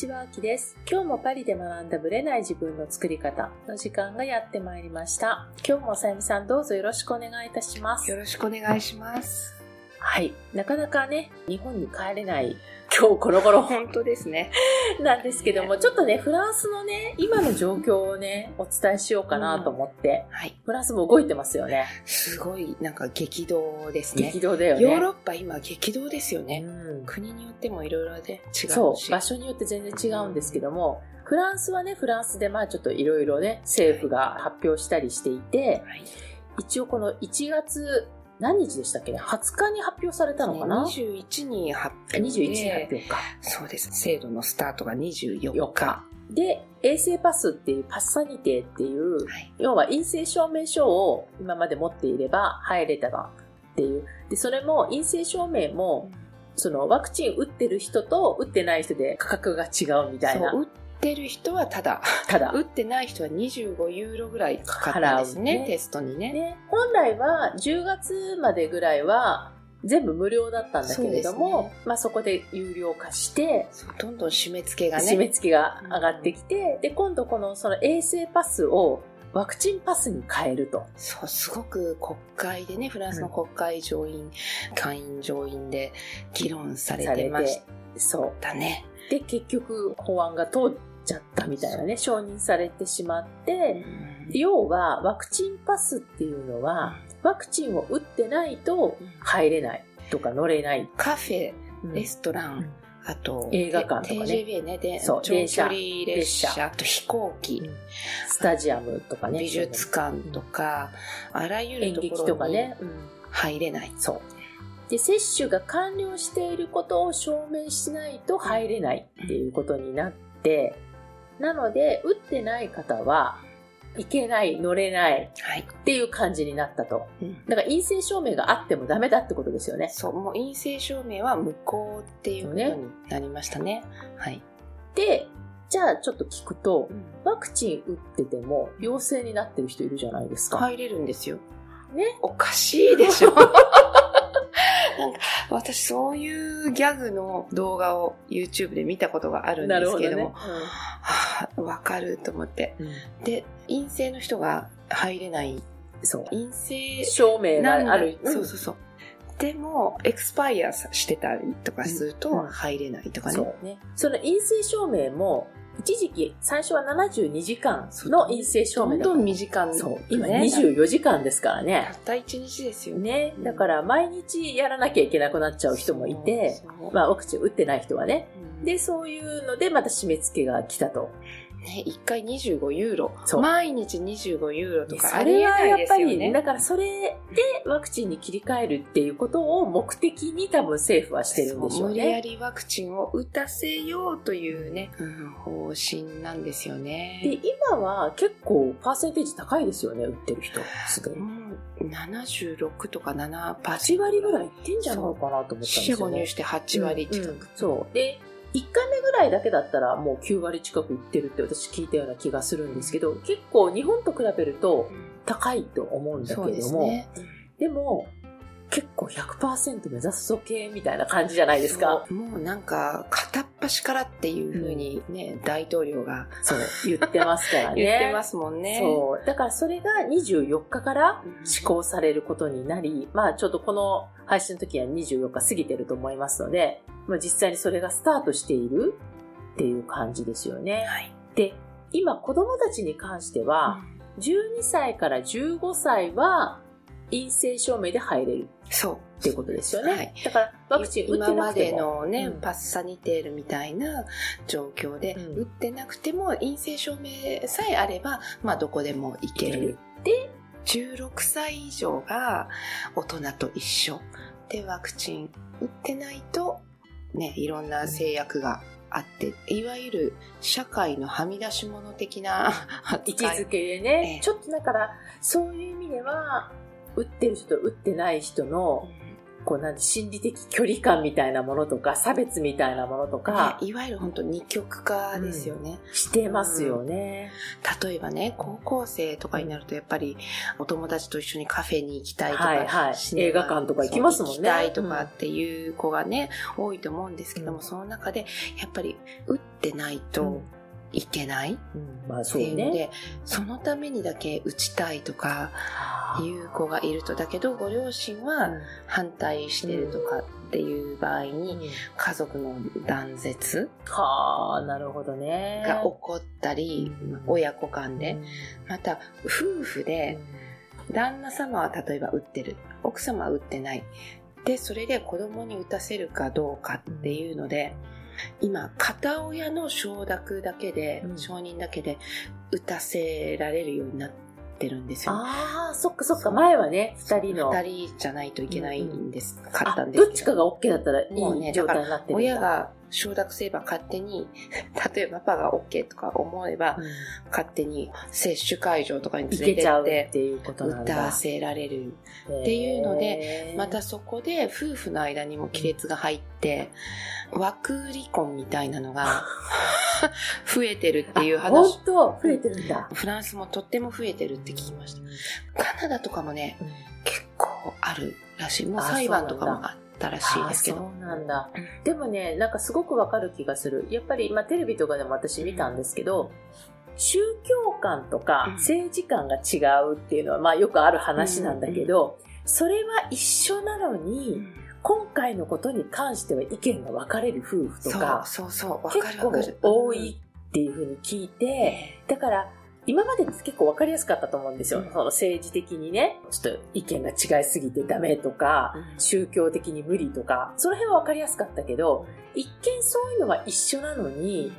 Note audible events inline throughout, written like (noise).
ちは、あきです。今日もパリで学んだブレない自分の作り方の時間がやってまいりました。今日もさゆみさんどうぞよろしくお願いいたしますよ。ろしくお願いします。はい。なかなかね、日本に帰れない (laughs) 今日この頃本当ですね。(laughs) なんですけども、ちょっとね、フランスのね、今の状況をね、お伝えしようかなと思って、はい。フランスも動いてますよね。すごい、なんか激動ですね。激動だよね。ヨーロッパ今激動ですよね。うん国によってもいろいろで違うし。そう、場所によって全然違うんですけども、フランスはね、フランスでまあちょっといろいろね、政府が発表したりしていて、はい。一応この1月、何日でしたっけ？ね ?20 日に発表されたのかな、21に発表で。?21 日発表か。そうです。制度のスタートが24 4日。日。で、衛生パスっていうパスサニテっていう、はい。要は陰性証明書を今まで持っていれば入れたらっていう。で、それも陰性証明も、そのワクチン打ってる人と打ってない人で価格が違うみたいな。打ってる人はただ、ただ、打ってない人は25ユーロぐらいかかったんですね、ねテストにね。ね、本来は10月までぐらいは全部無料だったんだけれども、ねまあそこで有料化して、どんどん締め付けがね。締め付けが上がってきて、で、今度このその衛生パスをワクチンパスに変えると。そう、すごく国会でね、フランスの国会上院、下院上院で議論されてましそたね。う。で、結局法案が通っちゃったみたいなね、承認されてしまって、要はワクチンパスっていうのは、ワクチンを打ってないと入れないとか乗れない。カフェ、うんレストラン、うんあと、映画館とかね TGV ね、でそう長距離電車列車、あと飛行機、うんスタジアムとかね。美術館とか、あらゆる演劇ところにとかね。うん入れない。そう。で、接種が完了していることを証明しないと入れないっていうことになって、なので、打ってない方は、行けない、乗れないはい。っていう感じになったと。うんだから陰性証明があってもダメだってことですよね。そう、もう陰性証明は無効っていうことになりましたね。はい。で、じゃあちょっと聞くと、ワクチン打ってても陽性になってる人いるじゃないですか。入れるんですよ。ね。おかしいでしょ (laughs) なんか私そういうギャグの動画を YouTube で見たことがあるんですけれども、はあわかると思って。うんで、陰性の人が入れない。そう。陰性証明がある。そうそうそう。でも、エクスパイアしてたりとかするとうん入れないとかね。そうね。その陰性証明も、一時期、最初は72時間の陰性証明だったどんどん短い、そう。今ね24時間ですからねた。った1日ですよね。ね。だから毎日やらなきゃいけなくなっちゃう人もいて、まあワクチン打ってない人はね。うんで、そういうのでまた締め付けが来たと。ね、1回25ユーロ。毎日25ユーロとかあそりえないれはやっですよね。ぱり、だからそれでワクチンに切り替えるっていうことを目的に多分政府はしてるんでしょう無理やね。りワクチンを打たせようというね、方針なんですよで、ね。今は結構パーセンテージ高いですよね、打ってる人。すでに。もう76とか7%。8割ぐらいいってんじゃないかなと思ったんです死よ、ね。後入して8割近く。うんうんそう。で、1回目ぐらいだけだったらもう9割近くいってるって私聞いたような気がするんですけど、結構日本と比べると高いと思うんだけども、すね。でも結構100%目指すぞ系みたいな感じじゃないですか。もうなんか、片っ端からっていうふうにね、大統領がそう、言ってますからね。(laughs) 言ってますもんね。そう。だからそれが24日から施行されることになり、まあちょっとこの配信の時は24日過ぎてると思いますので、まあ実際にそれがスタートしているっていう感じですよね。はい。で、今子供たちに関しては、12歳から15歳は陰性証明で入れるそう。っていうことですよね。はいだからワクチン打って今までなくても。のね、うんパスサニテールみたいな状況で、うん打ってなくても陰性証明さえあれば、まあどこでも行ける。で、16歳以上が大人と一緒。で、ワクチン打ってないと、ね、いろんな制約があって、いわゆる社会のはみ出し物的な位置づけでね、ええちょっとだから、そういう意味では、打ってる人と打ってない人の、こうなんて心理的距離感みたいなものとか、差別みたいなものとか、ねいわゆる本当二極化ですよね。してますよね。例えばね、高校生とかになるとやっぱりお友達と一緒にカフェに行きたいとか、はいはい。映画館とか行きますもんね。行きたいとかっていう子がね、多いと思うんですけども、うん。その中でやっぱり打ってないといけない？っうんまあそうていうの。そのためにだけ打ちたいとかいう子がいると、だけどご両親は反対してるとかっていう場合に、うん。家族の断絶はあ、なるほどね。が起こったり、うん。親子間で、また夫婦で旦那様は例えば打ってる。奥様は打ってない。でそれで子供に打たせるかどうかっていうので今片親の承諾だけで、うん承認だけで打たせられるようになってるんですよ、ああ、そっかそっか。前はね、二人の。二人じゃないといけないんです、かったあんですけどっちかが OK だったらいもうねい状態になってる。親が承諾すれば勝手に (laughs) 例えばパパが OK とか思えば、うん勝手に接種会場とかにい連れてけちゃうっってていうことなんだ。打たせられるっていうのでまたそこで夫婦の間にも亀裂が入って枠離婚みたいなのが (laughs) 増えてるっていう話本当？増えてるんだ。フランスもとっても増えてるって聞きましたカナダとかもねうん結構あるらしいもうあ裁判とかもあったらしいですけど。あそうなんだ。でもね、なんかすごくわかる気がする。やっぱり、まあテレビとかでも私見たんですけど、宗教観とかうん。政治観が違うっていうのは、まあよくある話なんだけど、それは一緒なのに、今回のことに関しては意見が分かれる夫婦とそうか、そうそうわか結構多いっていうふうに聞いて、だから、今まで結構分かりやすかったと思うんですよ。うん。その政治的にね、ちょっと意見が違いすぎてダメとか、うん。宗教的に無理とか、その辺は分かりやすかったけど、一見そういうのは一緒なのに、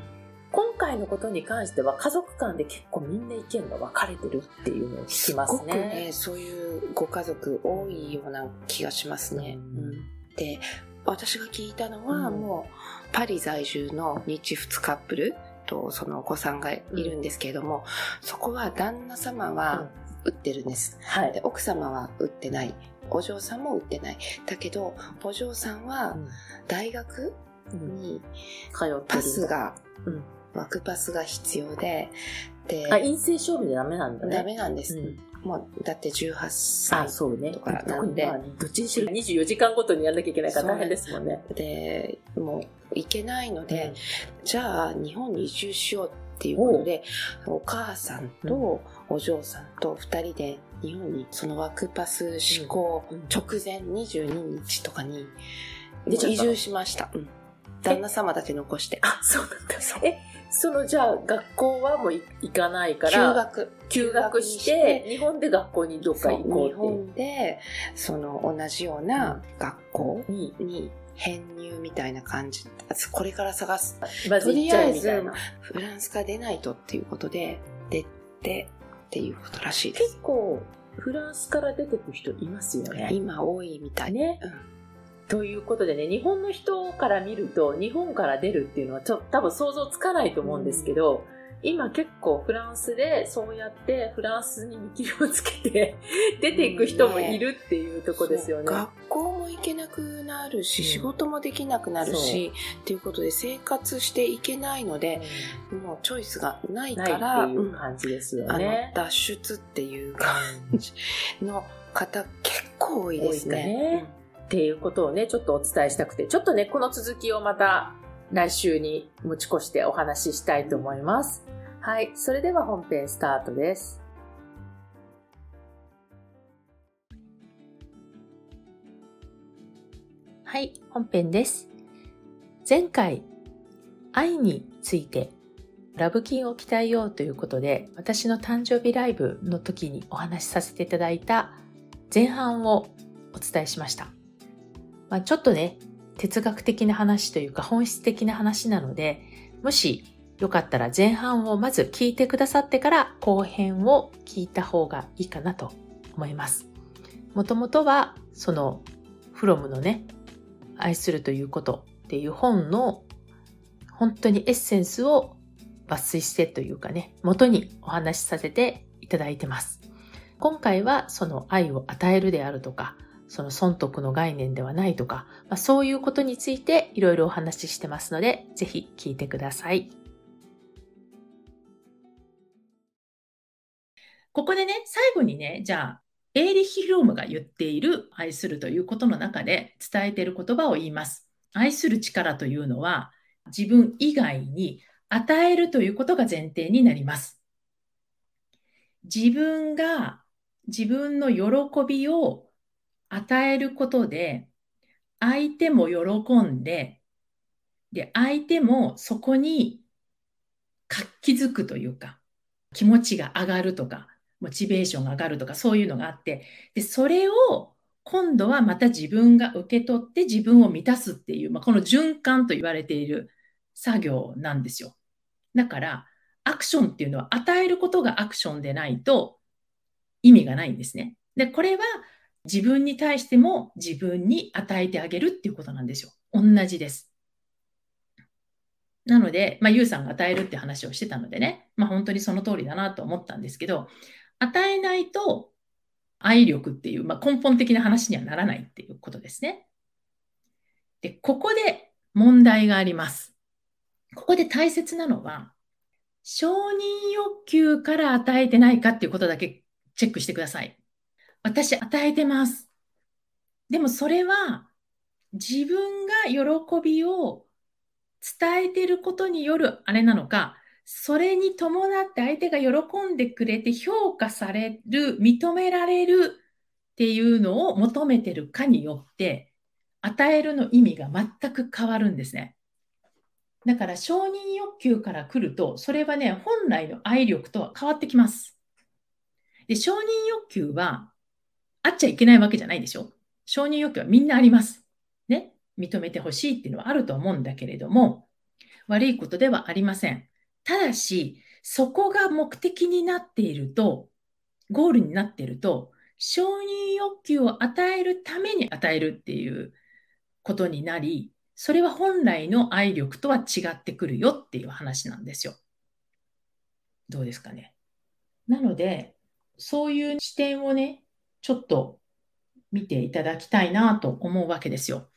今回のことに関しては家族間で結構みんな意見が分かれてるっていうのを聞きますすごくね。ねそういうご家族多いような気がしますね、うん。で私が聞いたのは、うん。もうパリ在住の日仏カップルとそのお子さんがいるんですけれども、そこは旦那様は打ってるんです、はい。で奥様は打ってない。お嬢さんも打ってない。だけどお嬢さんは大学うん。に。パスが、うん。枠パスが必要でであ、陰性証明でダメなんだね。ダメなんです、うんもうだって18あ、歳。とかなんで。まあどっちにしろ24時間ごとにやんなきゃいけないから大変ですもんね。でもう行けないので、じゃあ日本に移住しようっていうことでお母さんとお嬢さんと2人で日本にそのワークパス施行うん。直前22日とかに移住しました、うん。旦那様だけ残して。あ、そうなんだ。え、そのじゃあ学校はもうい行かないか休ら、学休学して、日本で学校にどっか行こうっていう。本でその同じような学校に、に編入みたいな感じこれから探すまず行っちゃえみたいな。フランスが出ないとっていうことで出てっていうことらしいです結構、フランスから出てく人いますよね。今多いみたいね。うんということでね、日本の人から見ると、日本から出るっていうのはちょっと多分想像つかないと思うんですけど、今結構フランスでそうやってフランスに見切りをつけて (laughs) 出ていく人もいるっていうとこですよね。そう学校も行けなくなるし、うん仕事もできなくなるしっていうことで生活していけないので、もうチョイスがないから、っていう感じですよあのね。脱出っていう感じの方結構多いです多いね。っていうことをね、ちょっとお伝えしたくて、ちょっとね、この続きをまた来週に持ち越してお話ししたいと思います。はい。それでは本編スタートです。はい、本編です。前回、愛についてラブキンを鍛えようということで、私の誕生日ライブの時にお話しさせていただいた前半をお伝えしました。まあ、ちょっとね、哲学的な話というか本質的な話なので、もしよかったら前半をまず聞いてくださってから後編を聞いた方がいいかなと思います。もともとはそのフロムのね、愛するということっていう本の本当にエッセンスを抜粋してというかね、元にお話しさせていただいてます。今回はその愛を与えるであるとか、その損得の概念ではないとか、まあ、そういうことについていろいろお話ししてますので、ぜひ聞いてください。ここでね、最後にね、じゃあ、エーリッヒ・ロームが言っている愛するということの中で伝えている言葉を言います。愛する力というのは自分以外に与えるということが前提になります。自分が自分の喜びを与えることで相手も喜んで、で、相手もそこに活気づくというか、気持ちが上がるとか、モチベーションが上がるとか、そういうのがあって、で、それを今度はまた自分が受け取って自分を満たすっていう、まあ、この循環と言われている作業なんですよ。だから、アクションっていうのは与えることがアクションでないと意味がないんですね。で、これは自分に対しても自分に与えてあげるっていうことなんですよ。同じです。なので、まあ、ゆうさんが与えるって話をしてたのでね、まあ、本当にその通りだなと思ったんですけど、与えないと愛力っていう、まあ、根本的な話にはならないっていうことですね。で、ここで問題があります。ここで大切なのは、承認欲求から与えてないかっていうことだけチェックしてください。私与えてます。でもそれは自分が喜びを伝えてることによるあれなのか、それに伴って相手が喜んでくれて評価される、認められるっていうのを求めてるかによって、与えるの意味が全く変わるんですね。だから承認欲求から来ると、それはね、本来の愛力とは変わってきます。で、承認欲求はあっちゃいけないわけじゃないでしょ？承認欲求はみんなあります。ね？認めてほしいっていうのはあると思うんだけれども、悪いことではありません。ただし、そこが目的になっていると、ゴールになっていると、承認欲求を与えるために与えるっていうことになり、それは本来の愛力とは違ってくるよっていう話なんですよ。どうですかね？なので、そういう視点をね、ちょっと見ていただきたいなと思うわけですよ。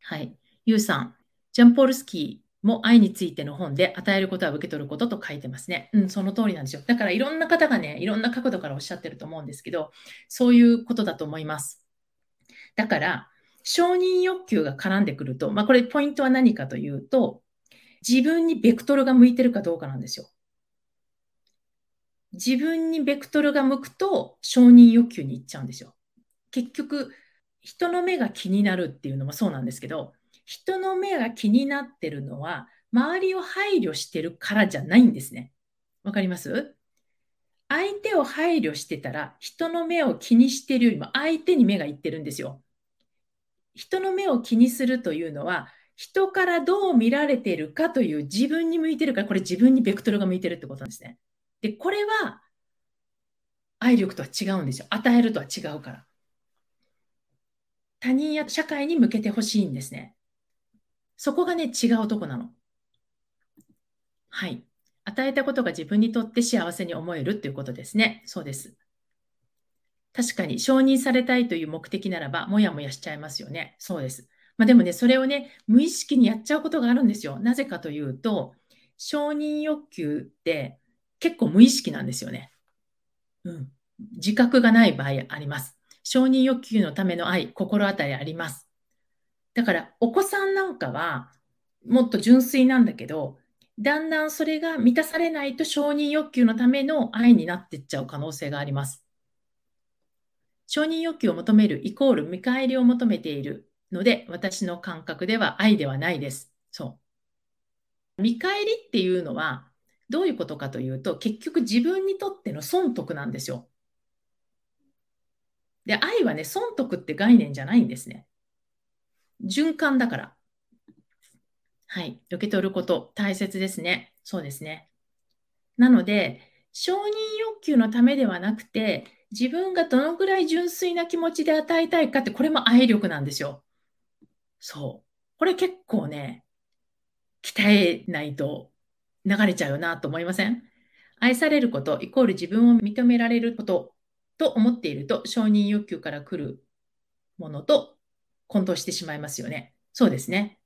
はい。ゆうさん、ジャンポールスキー、も愛についての本で与えることは受け取ることと書いてますね。うん、その通りなんですよ。だからいろんな方がね、いろんな角度からおっしゃってると思うんですけど、そういうことだと思います。だから、承認欲求が絡んでくると、まあこれポイントは何かというと、自分にベクトルが向いてるかどうかなんですよ。自分にベクトルが向くと承認欲求に行っちゃうんですよ。結局、人の目が気になるっていうのもそうなんですけど、人の目が気になってるのは、周りを配慮してるからじゃないんですね。わかります？相手を配慮してたら、人の目を気にしてるよりも相手に目がいってるんですよ。人の目を気にするというのは、人からどう見られてるかという自分に向いてるから、これ自分にベクトルが向いてるってことなんですね。で、これは愛力とは違うんですよ。与えるとは違うから。他人や社会に向けてほしいんですね。そこがね、違うとこなの。はい。与えたことが自分にとって幸せに思えるっていうことですね。そうです。確かに承認されたいという目的ならば、もやもやしちゃいますよね。そうです。まあ、でもね、それをね、無意識にやっちゃうことがあるんですよ。なぜかというと、承認欲求って結構無意識なんですよね。うん。自覚がない場合あります。承認欲求のための愛、心当たりあります。だから、お子さんなんかは、もっと純粋なんだけど、だんだんそれが満たされないと承認欲求のための愛になっていっちゃう可能性があります。承認欲求を求めるイコール見返りを求めているので、私の感覚では愛ではないです。そう。見返りっていうのは、どういうことかというと、結局自分にとっての損得なんですよ。で、愛はね、損得って概念じゃないんですね。循環だから。はい。受け取ること、大切ですね。そうですね。なので、承認欲求のためではなくて、自分がどのぐらい純粋な気持ちで与えたいかって、これも愛力なんですよ。そう。これ結構ね、鍛えないと流れちゃうよなと思いません？愛されることイコール自分を認められることと思っていると承認欲求から来るものと混同してしまいますよね。そうですね。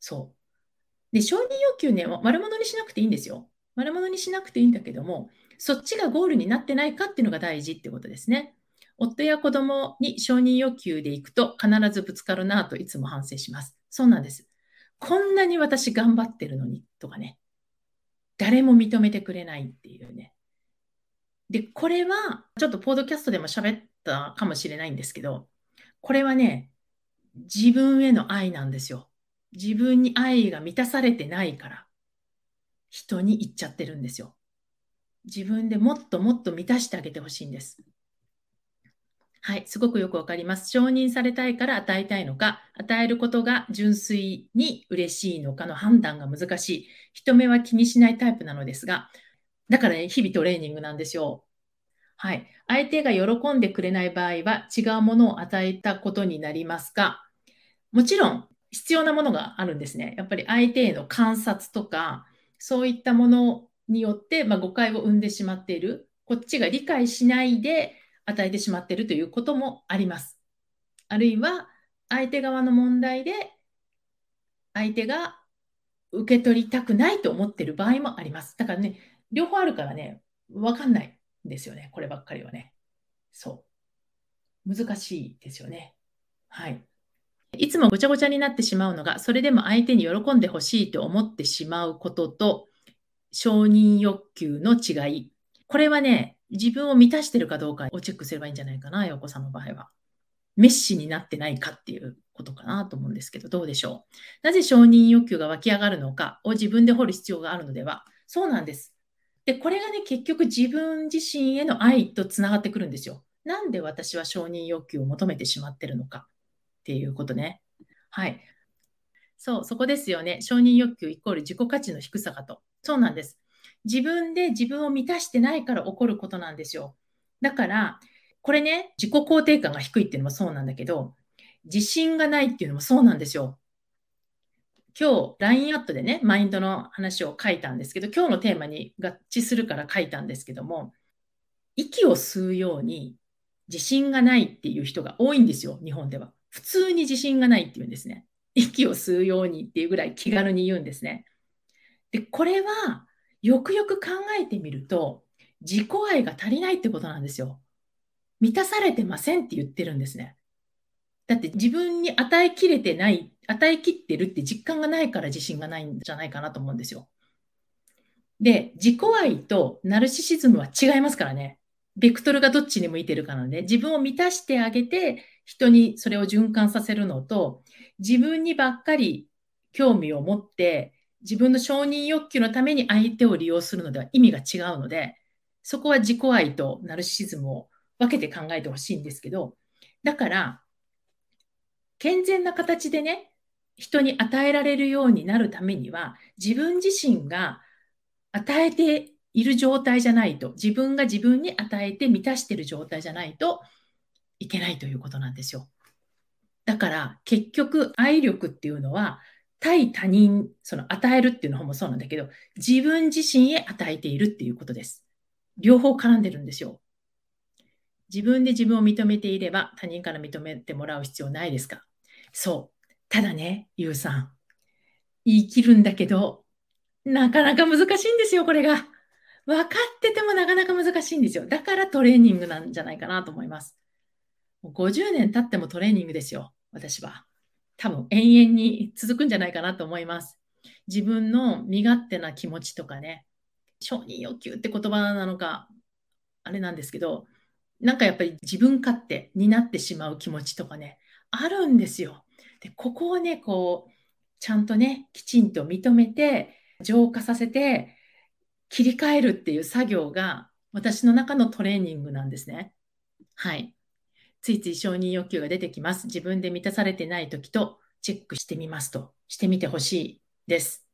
そう。で、承認欲求ね、丸物にしなくていいんですよ。丸物にしなくていいんだけども、そっちがゴールになってないかっていうのが大事ってことですね。夫や子供に承認欲求でいくと必ずぶつかるなといつも反省します。そうなんです。こんなに私頑張ってるのにとかね。誰も認めてくれないっていうね。で、これはちょっとポードキャストでも喋ったかもしれないんですけど、これはね、自分への愛なんですよ。自分に愛が満たされてないから、人に言っちゃってるんですよ。自分でもっともっと満たしてあげてほしいんです。はい、すごくよくわかります。承認されたいから与えたいのか、与えることが純粋に嬉しいのかの判断が難しい。人目は気にしないタイプなのですが、だからね、日々トレーニングなんですよ。はい。相手が喜んでくれない場合は違うものを与えたことになりますが、もちろん必要なものがあるんですね。やっぱり相手への観察とか、そういったものによって、まあ、誤解を生んでしまっている。こっちが理解しないで与えてしまっているということもあります。あるいは、相手側の問題で、相手が受け取りたくないと思ってる場合もあります。だからね、両方あるからね、わかんないんですよね。こればっかりはね。そう。難しいですよね。はい。いつもごちゃごちゃになってしまうのが、それでも相手に喜んでほしいと思ってしまうことと、承認欲求の違い。これはね、自分を満たしてるかどうかをチェックすればいいんじゃないかな、お子さんの場合は。メッシになってないかっていうことかなと思うんですけど、どうでしょう？なぜ承認欲求が湧き上がるのかを自分で掘る必要があるのでは？そうなんです。で、これがね、結局自分自身への愛とつながってくるんですよ。なんで私は承認欲求を求めてしまってるのかっていうことね。はい。そう、そこですよね。承認欲求イコール自己価値の低さかと。そうなんです。自分で自分を満たしてないから起こることなんですよ。だから、これね、自己肯定感が低いっていうのもそうなんだけど、自信がないっていうのもそうなんですよ。今日、LINE アットでね、マインドの話を書いたんですけど、今日のテーマに合致するから書いたんですけども、息を吸うように自信がないっていう人が多いんですよ、日本では。普通に自信がないっていうんですね。息を吸うようにっていうぐらい気軽に言うんですね。で、これはよくよく考えてみると、自己愛が足りないってことなんですよ。満たされてませんって言ってるんですね。だって自分に与えきれてない、与えきってるって実感がないから自信がないんじゃないかなと思うんですよ。で、自己愛とナルシシズムは違いますからね。ベクトルがどっちに向いてるかなので、自分を満たしてあげて、人にそれを循環させるのと、自分にばっかり興味を持って、自分の承認欲求のために相手を利用するのでは意味が違うので、そこは自己愛とナルシシズムを分けて考えてほしいんですけど、だから、健全な形でね、人に与えられるようになるためには、自分自身が与えている状態じゃないと、自分が自分に与えて満たしている状態じゃないといけないということなんですよ。だから結局愛力っていうのは対他人、その与えるっていうの方もそうなんだけど、自分自身へ与えているっていうことです。両方絡んでるんですよ。自分で自分を認めていれば他人から認めてもらう必要ないですか？そう。ただね、ゆうさん。言い切るんだけど、なかなか難しいんですよ、これが。分かっててもなかなか難しいんですよ。だからトレーニングなんじゃないかなと思います。50年経ってもトレーニングですよ、私は。多分永遠に続くんじゃないかなと思います。自分の身勝手な気持ちとかね、承認欲求って言葉なのか、あれなんですけど、なんかやっぱり自分勝手になってしまう気持ちとかね、あるんですよ。で、ここをね、こう、ちゃんとね、きちんと認めて、浄化させて、切り替えるっていう作業が私の中のトレーニングなんですね。はい。ついつい承認欲求が出てきます。自分で満たされてない時とチェックしてみますと、してみてほしいです。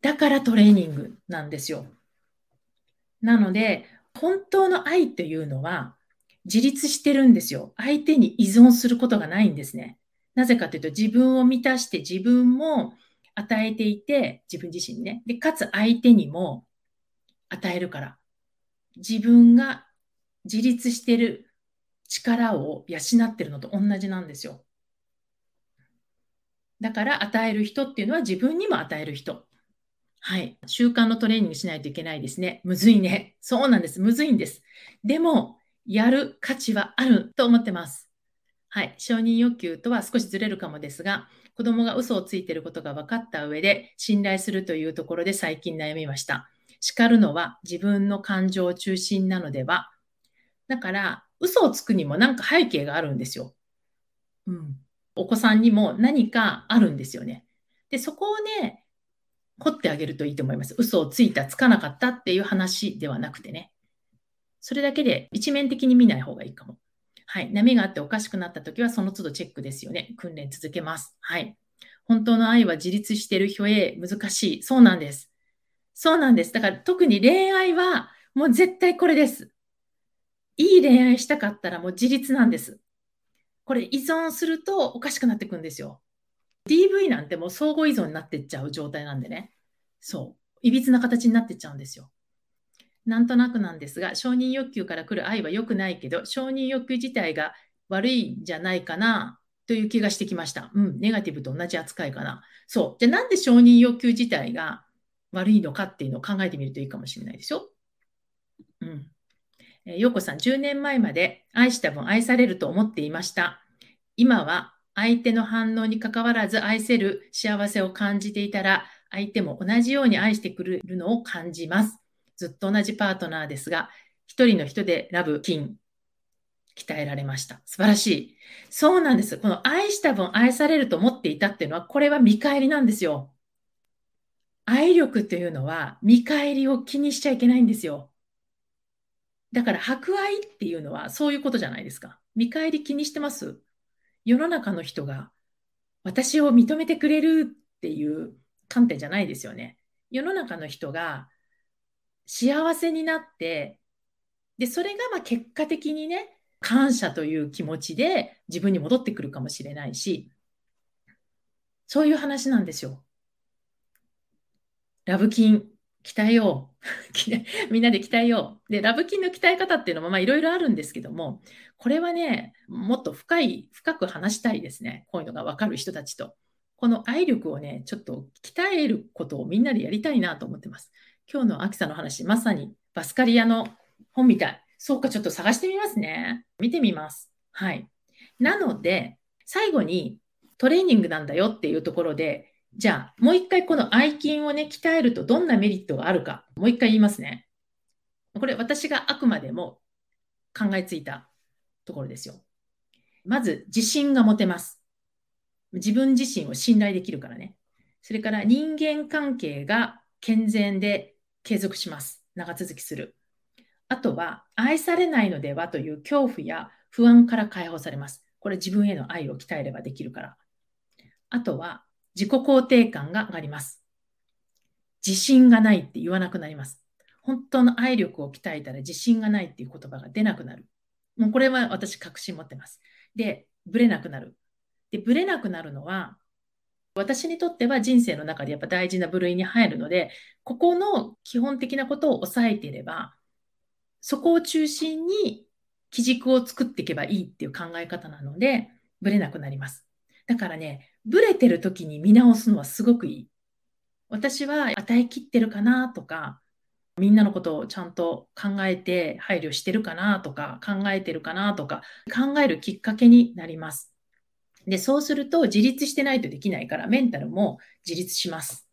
だからトレーニングなんですよ。なので、本当の愛というのは自立してるんですよ。相手に依存することがないんですね。なぜかというと、自分を満たして自分も与えていて、自分自身ね。で、かつ相手にも与えるから。自分が自立してる力を養ってるのと同じなんですよ。だから与える人っていうのは自分にも与える人。はい。習慣のトレーニングしないといけないですね。むずいね。そうなんです。むずいんです。でも、やる価値はあると思ってます。はい。承認欲求とは少しずれるかもですが、子供が嘘をついていることが分かった上で、信頼するというところで最近悩みました。叱るのは自分の感情中心なのでは。だから、嘘をつくにもなんか背景があるんですよ。うん。お子さんにも何かあるんですよね。で、そこをね、掘ってあげるといいと思います。嘘をついた、つかなかったっていう話ではなくてね。それだけで一面的に見ない方がいいかも。はい。波があっておかしくなった時はその都度チェックですよね。訓練続けます。はい。本当の愛は自立している表へ難しい。そうなんです。そうなんです。だから特に恋愛はもう絶対これです。いい恋愛したかったらもう自立なんです。これ依存するとおかしくなってくんですよ。DV なんてもう相互依存になってっちゃう状態なんでね。そう。いびつな形になってっちゃうんですよ。なんとなくなんですが、承認欲求から来る愛は良くないけど、承認欲求自体が悪いんじゃないかなという気がしてきました。うん、ネガティブと同じ扱いかな。そう。じゃあなんで承認欲求自体が悪いのかっていうのを考えてみるといいかもしれないでしょ。うん。えー、ようこさん、10年前まで愛した分愛されると思っていました。今は相手の反応にかかわらず愛せる幸せを感じていたら、相手も同じように愛してくれるのを感じます。ずっと同じパートナーですが、一人の人でラブ、金、鍛えられました。素晴らしい。そうなんです。この愛した分愛されると思っていたっていうのは、これは見返りなんですよ。愛力っていうのは見返りを気にしちゃいけないんですよ。だから博愛っていうのはそういうことじゃないですか。見返り気にしてます？世の中の人が私を認めてくれるっていう観点じゃないですよね。世の中の人が幸せになって、で、それがまあ結果的にね、感謝という気持ちで自分に戻ってくるかもしれないし、そういう話なんですよ。ラブ菌、鍛えよう。(laughs) みんなで鍛えよう。で、ラブ菌の鍛え方っていうのもまあいろいろあるんですけども、これはね、もっと深い、深く話したいですね。こういうのがわかる人たちと。この愛力をね、ちょっと鍛えることをみんなでやりたいなと思ってます。今日の秋さんの話、まさにバスカリアの本みたい。そうか、ちょっと探してみますね。見てみます。はい。なので、最後にトレーニングなんだよっていうところで、じゃあ、もう一回この愛筋をね、鍛えるとどんなメリットがあるか、もう一回言いますね。これ私があくまでも考えついたところですよ。まず、自信が持てます。自分自身を信頼できるからね。それから人間関係が健全で継続します。長続きする。あとは、愛されないのではという恐怖や不安から解放されます。これ自分への愛を鍛えればできるから。あとは、自己肯定感が上がります。自信がないって言わなくなります。本当の愛力を鍛えたら自信がないっていう言葉が出なくなる。もうこれは私確信持ってます。で、ぶれなくなる。で、ぶれなくなるのは、私にとっては人生の中でやっぱ大事な部類に入るので、ここの基本的なことを押さえていれば、そこを中心に基軸を作っていけばいいっていう考え方なので、ぶれなくなります。だからね、ぶれてる時に見直すのはすごくいい。私は与えきってるかなとか、みんなのことをちゃんと考えて配慮してるかなとか、考えてるかなとか、考えるきっかけになります。で、そうすると自立してないとできないから、メンタルも自立します。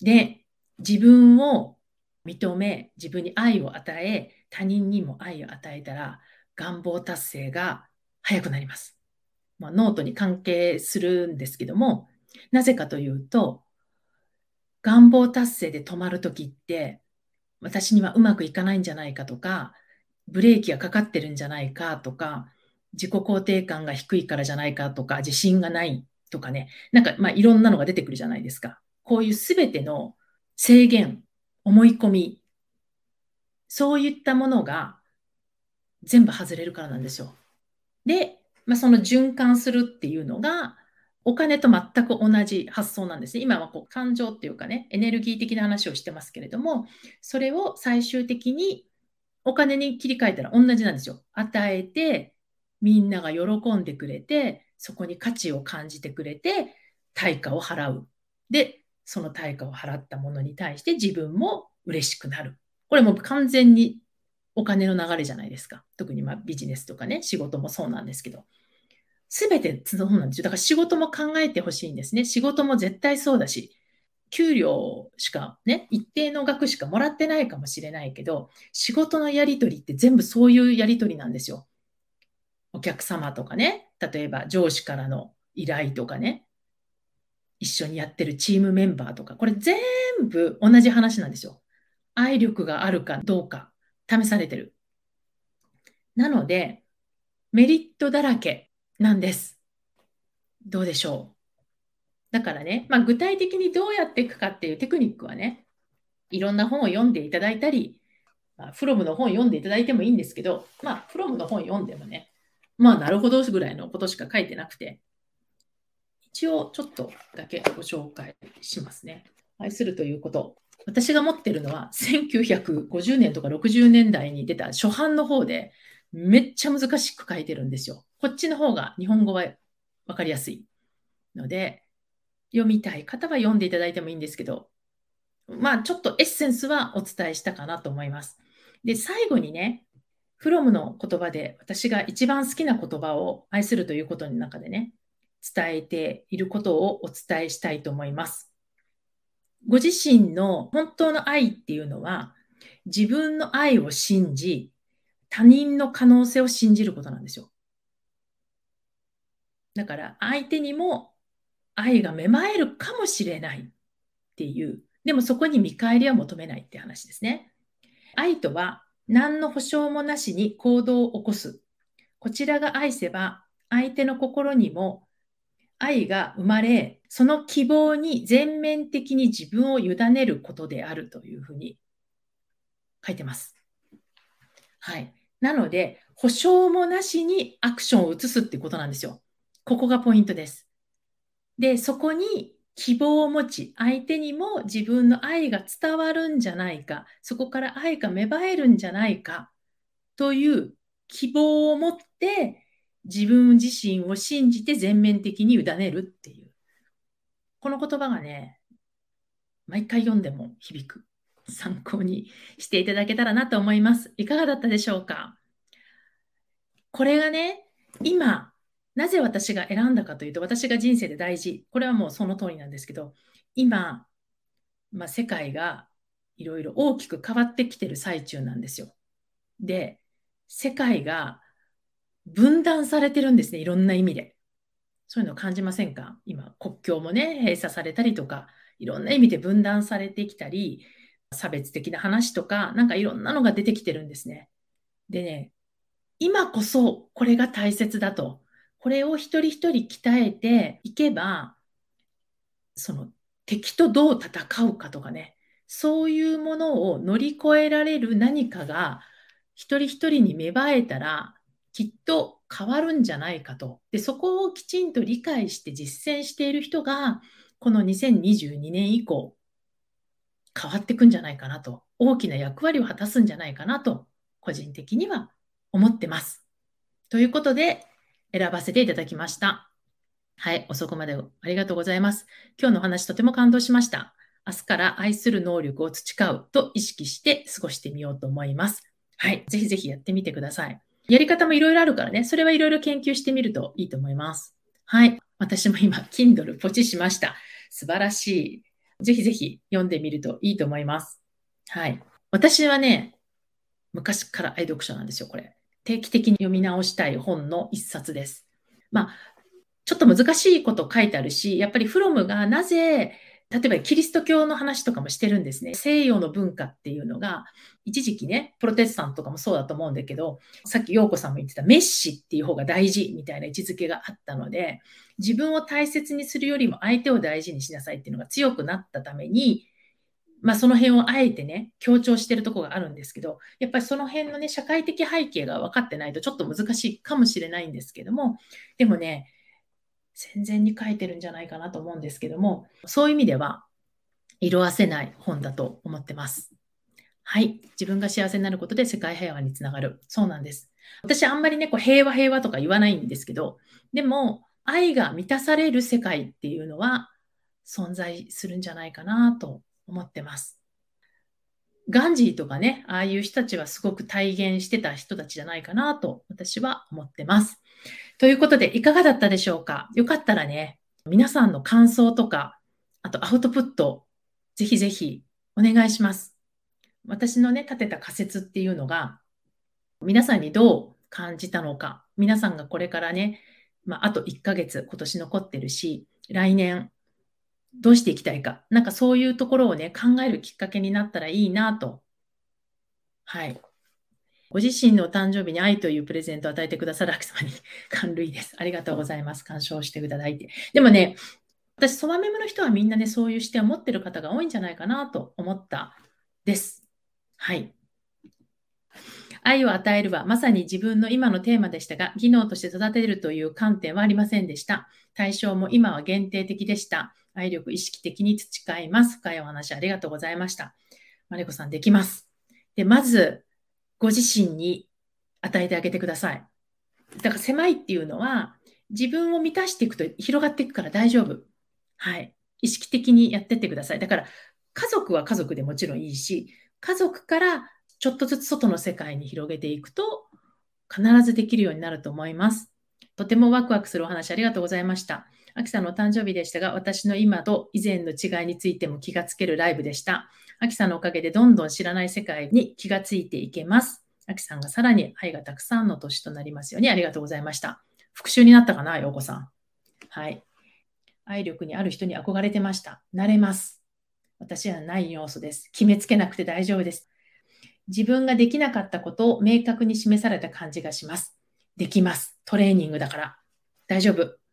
で、自分を認め、自分に愛を与え、他人にも愛を与えたら、願望達成が早くなります。まあ、ノートに関係するんですけども、なぜかというと、願望達成で止まるときって、私にはうまくいかないんじゃないかとか、ブレーキがかかってるんじゃないかとか、自己肯定感が低いからじゃないかとか、自信がないとかね、なんかまあいろんなのが出てくるじゃないですか。こういうすべての制限、思い込み、そういったものが全部外れるからなんですよ。で、まあ、その循環するっていうのが、お金と全く同じ発想なんですね。今はこう感情っていうかね、エネルギー的な話をしてますけれども、それを最終的にお金に切り替えたら同じなんですよ。与えて、みんなが喜んでくれて、そこに価値を感じてくれて、対価を払う。で、その対価を払ったものに対して自分も嬉しくなる。これも完全にお金の流れじゃないですか。特にまビジネスとかね、仕事もそうなんですけど。すべてそうなんですよ。だから仕事も考えてほしいんですね。仕事も絶対そうだし、給料しかね、一定の額しかもらってないかもしれないけど、仕事のやり取りって全部そういうやり取りなんですよ。お客様とかね、例えば上司からの依頼とかね、一緒にやってるチームメンバーとか、これ全部同じ話なんですよ。愛力があるかどうか試されてる。なので、メリットだらけなんです。どうでしょう？だからね、まあ、具体的にどうやっていくかっていうテクニックはね、いろんな本を読んでいただいたり、まあ、フロムの本を読んでいただいてもいいんですけど、まあ、フロムの本読んでもね、まあ、なるほどぐらいのことしか書いてなくて、一応ちょっとだけご紹介しますね。愛するということ。私が持ってるのは1950年とか60年代に出た初版の方でめっちゃ難しく書いてるんですよ。こっちの方が日本語はわかりやすいので、読みたい方は読んでいただいてもいいんですけど、まあちょっとエッセンスはお伝えしたかなと思います。で、最後にね、フロムの言葉で私が一番好きな言葉を愛するということの中でね、伝えていることをお伝えしたいと思います。ご自身の本当の愛っていうのは、自分の愛を信じ、他人の可能性を信じることなんですよ。だから相手にも愛が芽生えるかもしれないっていう、でもそこに見返りは求めないって話ですね。愛とは何の保証もなしに行動を起こす。こちらが愛せば相手の心にも愛が生まれ、その希望に全面的に自分を委ねることであるというふうに書いてます。はい。なので、保証もなしにアクションを移すってことなんですよ。ここがポイントです。で、そこに希望を持ち、相手にも自分の愛が伝わるんじゃないか、そこから愛が芽生えるんじゃないか、という希望を持って、自分自身を信じて全面的に委ねるっていう。この言葉がね、毎回読んでも響く。参考にしていただけたらなと思います。いかがだったでしょうか？これがね、今、なぜ私が選んだかというと、私が人生で大事。これはもうその通りなんですけど、今、まあ、世界がいろいろ大きく変わってきてる最中なんですよ。で、世界が分断されてるんですね、いろんな意味で。そういうのを感じませんか？今、国境もね、閉鎖されたりとか、いろんな意味で分断されてきたり、差別的な話とか、なんかいろんなのが出てきてるんですね。でね、今こそこれが大切だと。これを一人一人鍛えていけば、その敵とどう戦うかとかね、そういうものを乗り越えられる何かが一人一人に芽生えたら、きっと変わるんじゃないかと。で、そこをきちんと理解して実践している人が、この2022年以降、変わっていくんじゃないかなと、大きな役割を果たすんじゃないかなと、個人的には思ってます。ということで、選ばせていただきました。はい、遅くまでありがとうございます。今日のお話とても感動しました。明日から愛する能力を培うと意識して過ごしてみようと思います。はい、ぜひぜひやってみてください。やり方もいろいろあるからね、それはいろいろ研究してみるといいと思います。はい、私も今、Kindle ポチしました。素晴らしい。ぜひぜひ読んでみるといいと思います。はい。私はね、昔から愛読書なんですよ、これ。定期的に読み直したい本の一冊です。まあ、ちょっと難しいこと書いてあるし、やっぱりフロムがなぜ、例えばキリスト教の話とかもしてるんですね。西洋の文化っていうのが、一時期ね、プロテスタントとかもそうだと思うんだけど、さっき陽子さんも言ってたメッシっていう方が大事みたいな位置づけがあったので、自分を大切にするよりも相手を大事にしなさいっていうのが強くなったために、まあ、その辺をあえてね、強調してるとこがあるんですけど、やっぱりその辺のね、社会的背景が分かってないとちょっと難しいかもしれないんですけども、でもね、戦前に書いてるんじゃないかなと思うんですけども、そういう意味では、色あせない本だと思ってます。はい。自分が幸せになることで世界平和につながる。そうなんです。私あんまりね、こう平和平和とか言わないんですけど、でも愛が満たされる世界っていうのは存在するんじゃないかなと思ってます。ガンジーとかね、ああいう人たちはすごく体現してた人たちじゃないかなと私は思ってます。ということで、いかがだったでしょうか？よかったらね、皆さんの感想とか、あとアウトプット、ぜひぜひお願いします。私のね、立てた仮説っていうのが、皆さんにどう感じたのか、皆さんがこれからね、まあ、あと1ヶ月今年残ってるし、来年どうしていきたいか、なんかそういうところをね、考えるきっかけになったらいいなと。はい。ご自身の誕生日に愛というプレゼントを与えてくださる秋様に (laughs) 感類です。ありがとうございます。鑑賞していただいて。でもね、私、そばメモの人はみんなね、そういう視点を持ってる方が多いんじゃないかなと思ったです。はい。愛を与えるはまさに自分の今のテーマでしたが、技能として育てるという観点はありませんでした。対象も今は限定的でした。愛力意識的に培います。深いお話ありがとうございました。マリコさんできます。で、まず、ご自身に与えてあげてください。だから狭いっていうのは、自分を満たしていくと広がっていくから大丈夫。はい。意識的にやってってください。だから、家族は家族でもちろんいいし、家族からちょっとずつ外の世界に広げていくと、必ずできるようになると思います。とてもワクワクするお話ありがとうございました。アキさんの誕生日でしたが、私の今と以前の違いについても気がつけるライブでした。アキさんのおかげでどんどん知らない世界に気がついていけます。アキさんがさらに愛がたくさんの年となりますようにありがとうございました。復習になったかな、ようこさん。はい。愛力にある人に憧れてました。なれます。私はない要素です。決めつけなくて大丈夫です。自分ができなかったことを明確に示された感じがします。できます。トレーニングだから。大丈夫。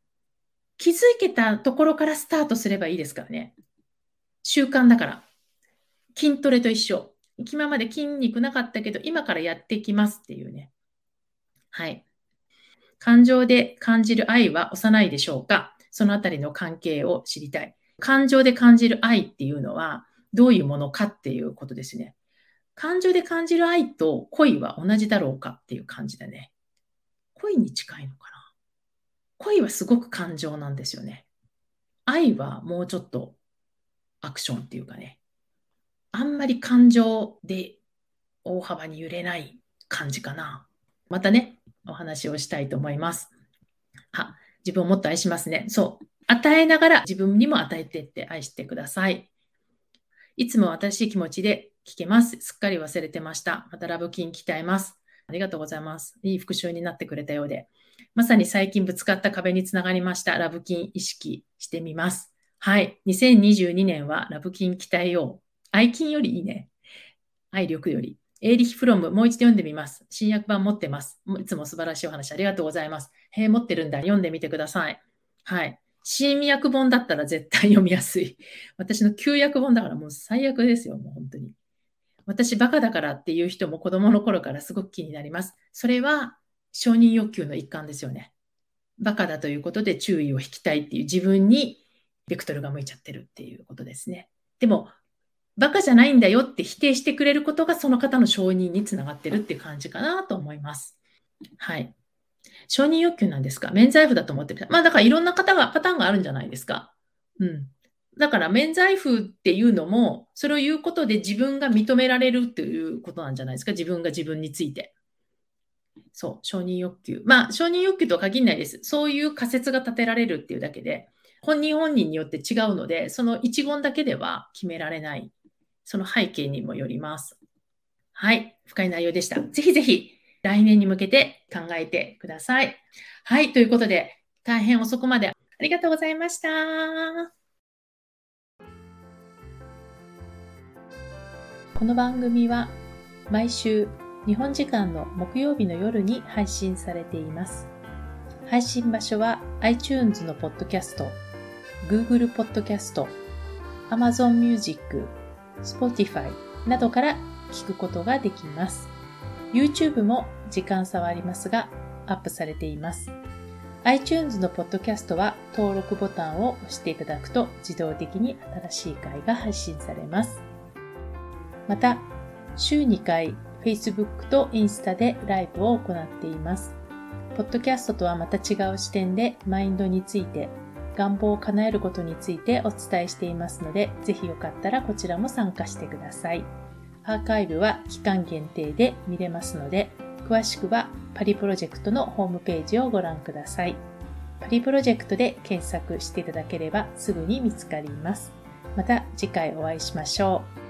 気づけたところからスタートすればいいですからね。習慣だから。筋トレと一緒。今まで筋肉なかったけど、今からやっていきますっていうね。はい。感情で感じる愛は幼いでしょうか？そのあたりの関係を知りたい。感情で感じる愛っていうのはどういうものかっていうことですね。感情で感じる愛と恋は同じだろうかっていう感じだね。恋に近いのかな？恋はすごく感情なんですよね。愛はもうちょっとアクションっていうかね、あんまり感情で大幅に揺れない感じかな。またね、お話をしたいと思います。あ、自分をもっと愛しますね。そう。与えながら自分にも与えてって愛してください。いつも新しい気持ちで聞けます。すっかり忘れてました。またラブキン鍛えます。ありがとうございます。いい復習になってくれたようで。まさに最近ぶつかった壁につながりました。ラブキン意識してみます。はい。2022年はラブキン鍛えよう。愛金よりいいね。愛力より。エーリヒ・フロム、もう一度読んでみます。新訳版持ってます。いつも素晴らしいお話ありがとうございます。へえ、持ってるんだ。読んでみてください。はい。新訳本だったら絶対読みやすい。私の旧訳本だからもう最悪ですよ。もう本当に。私バカだからっていう人も子供の頃からすごく気になります。それは承認欲求の一環ですよね。バカだということで注意を引きたいっていう自分にベクトルが向いちゃってるっていうことですね。でも、バカじゃないんだよって否定してくれることがその方の承認につながってるっていう感じかなと思います。はい。承認欲求なんですか？免罪符だと思ってる。まあだからいろんな方が、パターンがあるんじゃないですか。うん。だから免罪符っていうのも、それを言うことで自分が認められるっていうことなんじゃないですか？自分が自分について。そう、承認欲求。まあ、承認欲求とは限らないです。そういう仮説が立てられるっていうだけで、本人本人によって違うので、その一言だけでは決められない。その背景にもよります。はい、深い内容でした。ぜひぜひ、来年に向けて考えてください。はい、ということで、大変遅くまでありがとうございました。この番組は毎週日本時間の木曜日の夜に配信されています。配信場所は iTunes のポッドキャスト、Google ポッドキャスト、Amazon Music、Spotify などから聞くことができます。YouTube も時間差はありますがアップされています。iTunes のポッドキャストは登録ボタンを押していただくと自動的に新しい回が配信されます。また、週2回 Facebook とインスタでライブを行っています。ポッドキャストとはまた違う視点でマインドについて、願望を叶えることについてお伝えしていますので、ぜひよかったらこちらも参加してください。アーカイブは期間限定で見れますので、詳しくはパリプロジェクトのホームページをご覧ください。パリプロジェクトで検索していただければすぐに見つかります。また次回お会いしましょう。